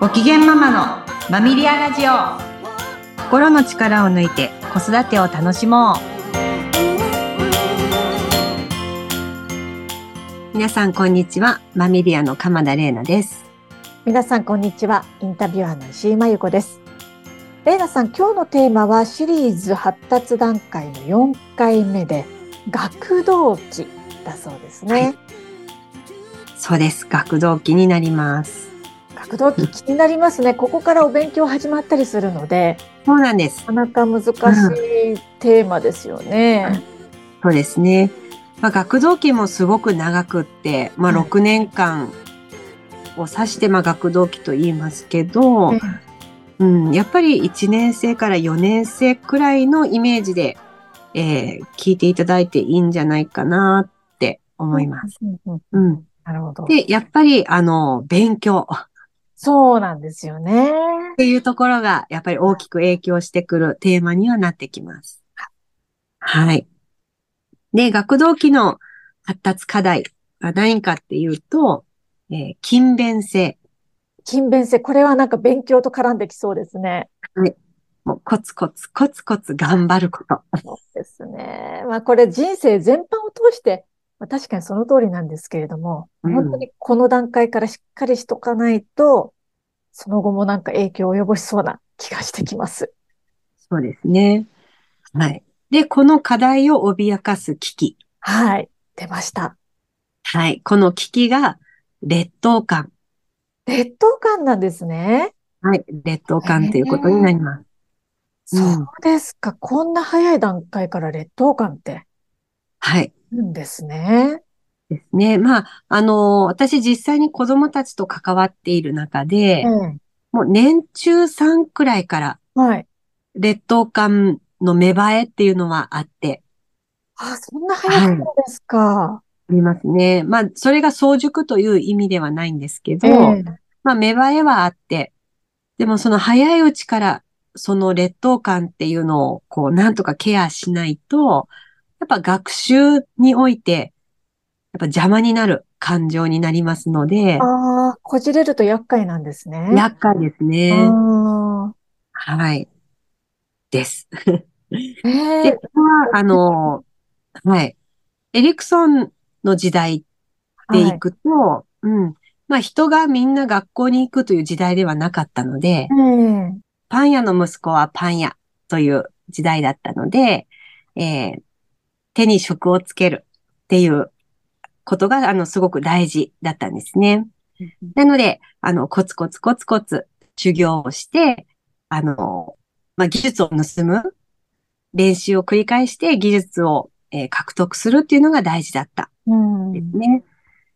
ご機嫌ママのマミリアラジオ。心の力を抜いて子育てを楽しもう。皆さんこんにちはマミリアの鎌田玲奈です。皆さんこんにちはインタビュアーの石井真由子です。玲奈さん今日のテーマはシリーズ発達段階の4回目で学童期だそうですね、はい、そうです。学童期になります学童期気になりますね。ここからお勉強始まったりするので。そうなんです。なかなか難しいテーマですよね。うん、そうですね。まあ、学童期もすごく長くって、まあ、6年間を指して、まあ、学童期と言いますけど、うん、やっぱり1年生から4年生くらいのイメージで、えー、聞いていただいていいんじゃないかなって思います。うん。なるほど。で、やっぱり、あの、勉強。そうなんですよね。っていうところが、やっぱり大きく影響してくるテーマにはなってきます。はい。で、学童期の発達課題は何かっていうと、えー、勤勉性。勤勉性。これはなんか勉強と絡んできそうですね。はい。もうコツコツコツコツ頑張ること。そうですね。まあこれ人生全般を通してまあ、確かにその通りなんですけれども、うん、本当にこの段階からしっかりしとかないと、その後もなんか影響を及ぼしそうな気がしてきます。そうですね。はい。で、この課題を脅かす危機。はい。出ました。はい。この危機が劣等感。劣等感なんですね。はい。劣等感ということになります。そうですか。こんな早い段階から劣等感って。はい。んですね。ですね。まあ、あの、私実際に子供たちと関わっている中で、うん、もう年中さんくらいから、はい。劣等感の芽生えっていうのはあって。あ、そんな早くですか。はい、ありますね。まあ、それが早熟という意味ではないんですけど、えー、まあ、芽生えはあって、でもその早いうちから、その劣等感っていうのを、こう、なんとかケアしないと、やっぱ学習において、やっぱ邪魔になる感情になりますので。ああ、こじれると厄介なんですね。厄介ですね。はい。です。で、ここは、あの、はい。エリクソンの時代でいくと、はい、うん。まあ人がみんな学校に行くという時代ではなかったので、うん、パン屋の息子はパン屋という時代だったので、えー、手に職をつけるっていうことが、あの、すごく大事だったんですね。なので、あの、コツコツコツコツ修行をして、あの、まあ、技術を盗む練習を繰り返して技術を、えー、獲得するっていうのが大事だった。ですね。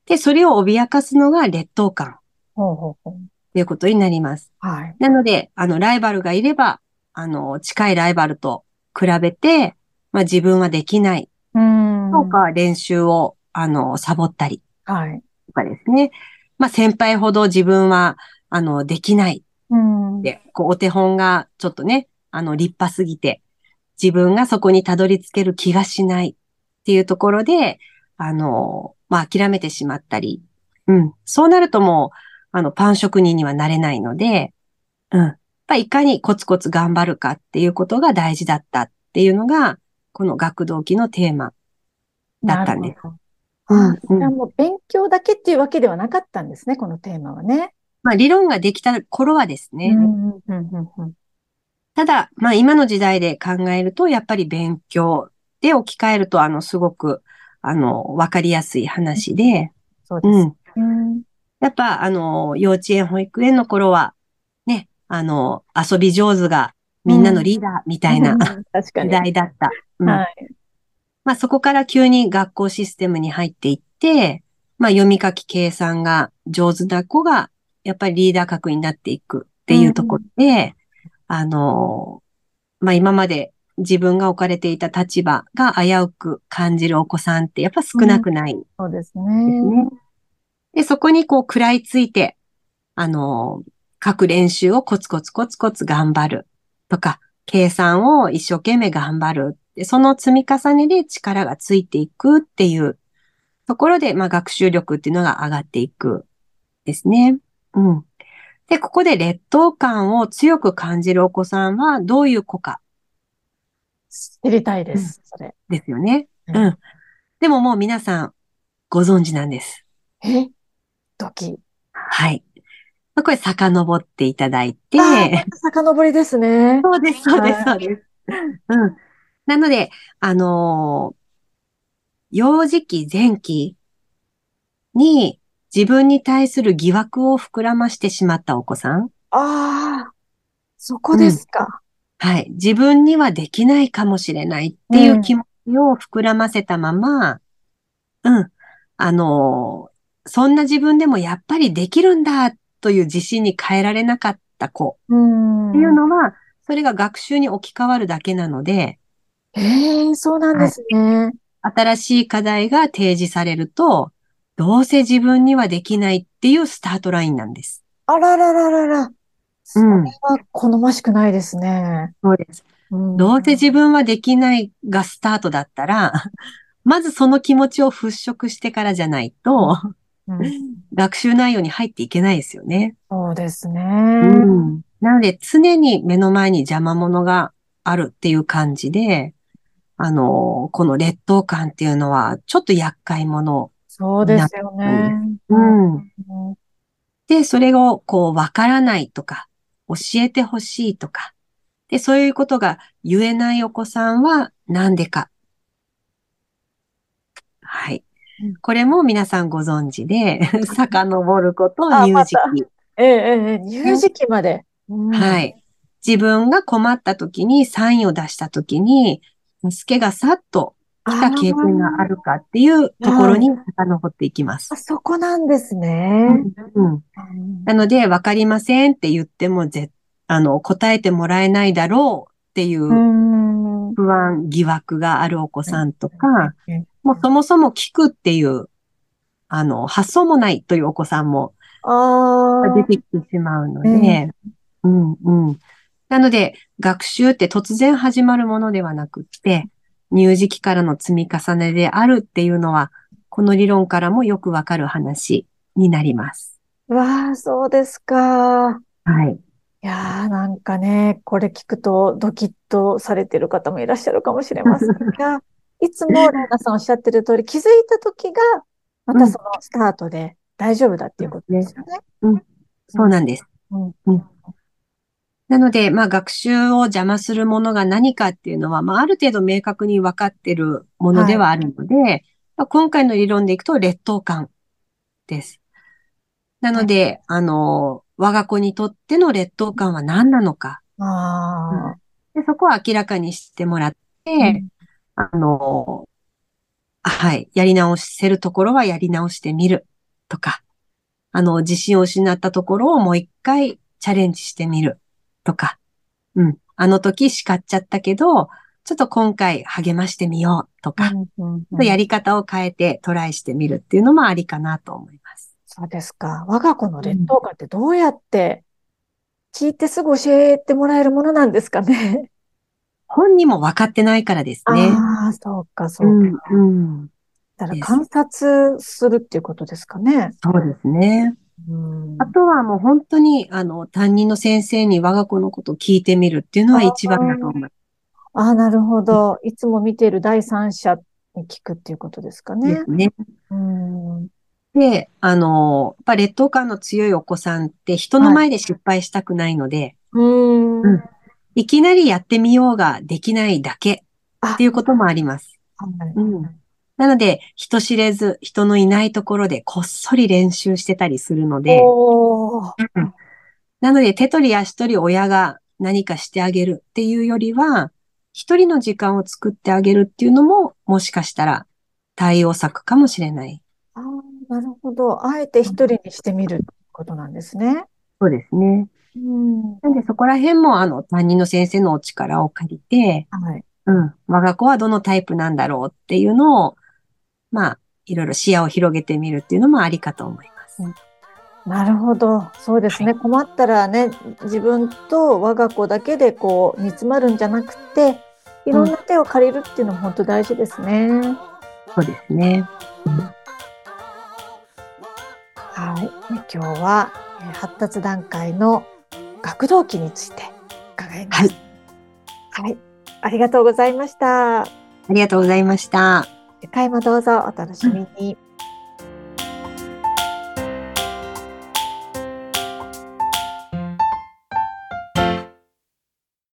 で、それを脅かすのが劣等感。ほうほうほうということになります。はい。なので、あの、ライバルがいれば、あの、近いライバルと比べて、まあ、自分はできない。うん。とか、練習を、あの、サボったり。はい。とかですね。まあ、先輩ほど自分は、あの、できない。うん。で、こう、お手本がちょっとね、あの、立派すぎて、自分がそこにたどり着ける気がしないっていうところで、あの、まあ、諦めてしまったり。うん。そうなるともう、あの、パン職人にはなれないので、うん。やっぱいかにコツコツ頑張るかっていうことが大事だったっていうのが、この学童期のテーマだったんです。うん、うん、もう勉強だけっていうわけではなかったんですね、このテーマはね。まあ理論ができた頃はですね。ただ、まあ今の時代で考えると、やっぱり勉強で置き換えると、あの、すごく、あの、わかりやすい話で。そうです。うん、やっぱ、あの、幼稚園、保育園の頃は、ね、あの、遊び上手がみんなのリーダーみたいな、時代だった。はい。まあそこから急に学校システムに入っていって、まあ読み書き計算が上手な子が、やっぱりリーダー格になっていくっていうところで、うん、あの、まあ今まで自分が置かれていた立場が危うく感じるお子さんってやっぱ少なくない、うん、そうですね。で、そこにこう食らいついて、あの、書く練習をコツコツコツコツ頑張る。とか、計算を一生懸命頑張る。でその積み重ねで力がついていくっていうところで、まあ学習力っていうのが上がっていくですね。うん。で、ここで劣等感を強く感じるお子さんはどういう子か知りたいです、それ。ですよね。うんうん。でももう皆さんご存知なんです。え？ドキ。はい。まあこれ遡っていただいて、遡りですね。そうです、そうです、はいそうです。うん。なので、あのー幼児期、前期に自分に対する疑惑を膨らましてしまったお子さん。ああ、そこですか。はい。自分にはできないかもしれないっていう気持ちを膨らませたまま、うん。あのーそんな自分でもやっぱりできるんだという自信に変えられなかった子うん。っていうのは、それが学習に置き換わるだけなので、ええそうなんですね。新しい課題が提示されると、どうせ自分にはできないっていうスタートラインなんです。あららららら。それうんは好ましくないですね。そうです。うんどうせ自分はできないがスタートだったら、まずその気持ちを払拭してからじゃないと、うん学習内容に入っていけないですよね。そうですね。うん。なので、常に目の前に邪魔者があるっていう感じで、あの、この劣等感っていうのは、ちょっと厄介者。そうですよね。うん。うんで、それをこう、わからないとか、教えてほしいとか、で、そういうことが言えないお子さんはなんでか。はいうん。これも皆さんご存知で、遡ることあ乳児期。ええええ、乳児期まで。は。い。自分が困った時にサインを出した時に、助けがさっと来た経験があるかっていうところに遡っていきますあ、。そこなんですね。うんうんなので、わかりませんって言っても、ぜ、あの、答えてもらえないだろうっていううん。不安、疑惑があるお子さんとか、うんもうそもそも聞くっていう、あの、発想もないというお子さんも。出てきてしまうので、うん、うん。なので、学習って突然始まるものではなくって、乳児期からの積み重ねであるっていうのは、この理論からもよくわかる話になります。わあ、そうですか。はい。いやー、なんかね、これ聞くとドキッとされてる方もいらっしゃるかもしれませんが、いつもレイナさんおっしゃってる通り、気づいた時が、またそのスタートで大丈夫だっていうことですよね。そうなんです。うんなので、まあ、学習を邪魔するものが何かっていうのは、まあ、ある程度明確に分かってるものではあるので、まあ今回の理論でいくと劣等感です。なので、あの、我が子にとっての劣等感は何なのか。あでそこを明らかにしてもらって、あ。あの、はい、やり直せるところはやり直してみるとか、あの、自信を失ったところをもう一回チャレンジしてみるとか、うん、あの時叱っちゃったけど、ちょっと今回励ましてみようとか、うんうんうん。やり方を変えてトライしてみるっていうのもありかなと思います。そうですか。我が子の劣等感ってどうやって聞いてすぐ教えてもらえるものなんですかね。本人も分かってないからですね。ああ、そうか、そううか。ん、うん、ですだから観察するっていうことですかね。そうですね。うんあとはもう本当に、あの、担任の先生に我が子のことを聞いてみるっていうのは一番だと思いまああ、なるほど。いつも見ている第三者に聞くっていうことですかす。でね。すね。うん。で、あの、やっぱ劣等感の強いお子さんって人の前で失敗したくないので、うん。うん。いきなりやってみようができないだけあ。っていうこともあります。はい。うん。なので、人知れず、人のいないところでこっそり練習してたりするので、うん。なので手取り足取り親が何かしてあげるっていうよりは、一人の時間を作ってあげるっていうのも、もしかしたら対応策かもしれない。なるほど。あえて一人にしてみるってことなんですね。そうですね。うん。なんでそこら辺もあの担任の先生のお力を借りて、はい。うん、我が子はどのタイプなんだろうっていうのを、まあ、いろいろ視野を広げてみるっていうのもありかと思います。なるほど。そうですね。困ったらね、自分と我が子だけでこう煮詰まるんじゃなくて、いろんな手を借りるっていうのも本当大事ですね。そうですね。はい。今日は、発達段階の学童期について伺います。はい。はい。ありがとうございました。ありがとうございました。次回もどうぞお楽しみに。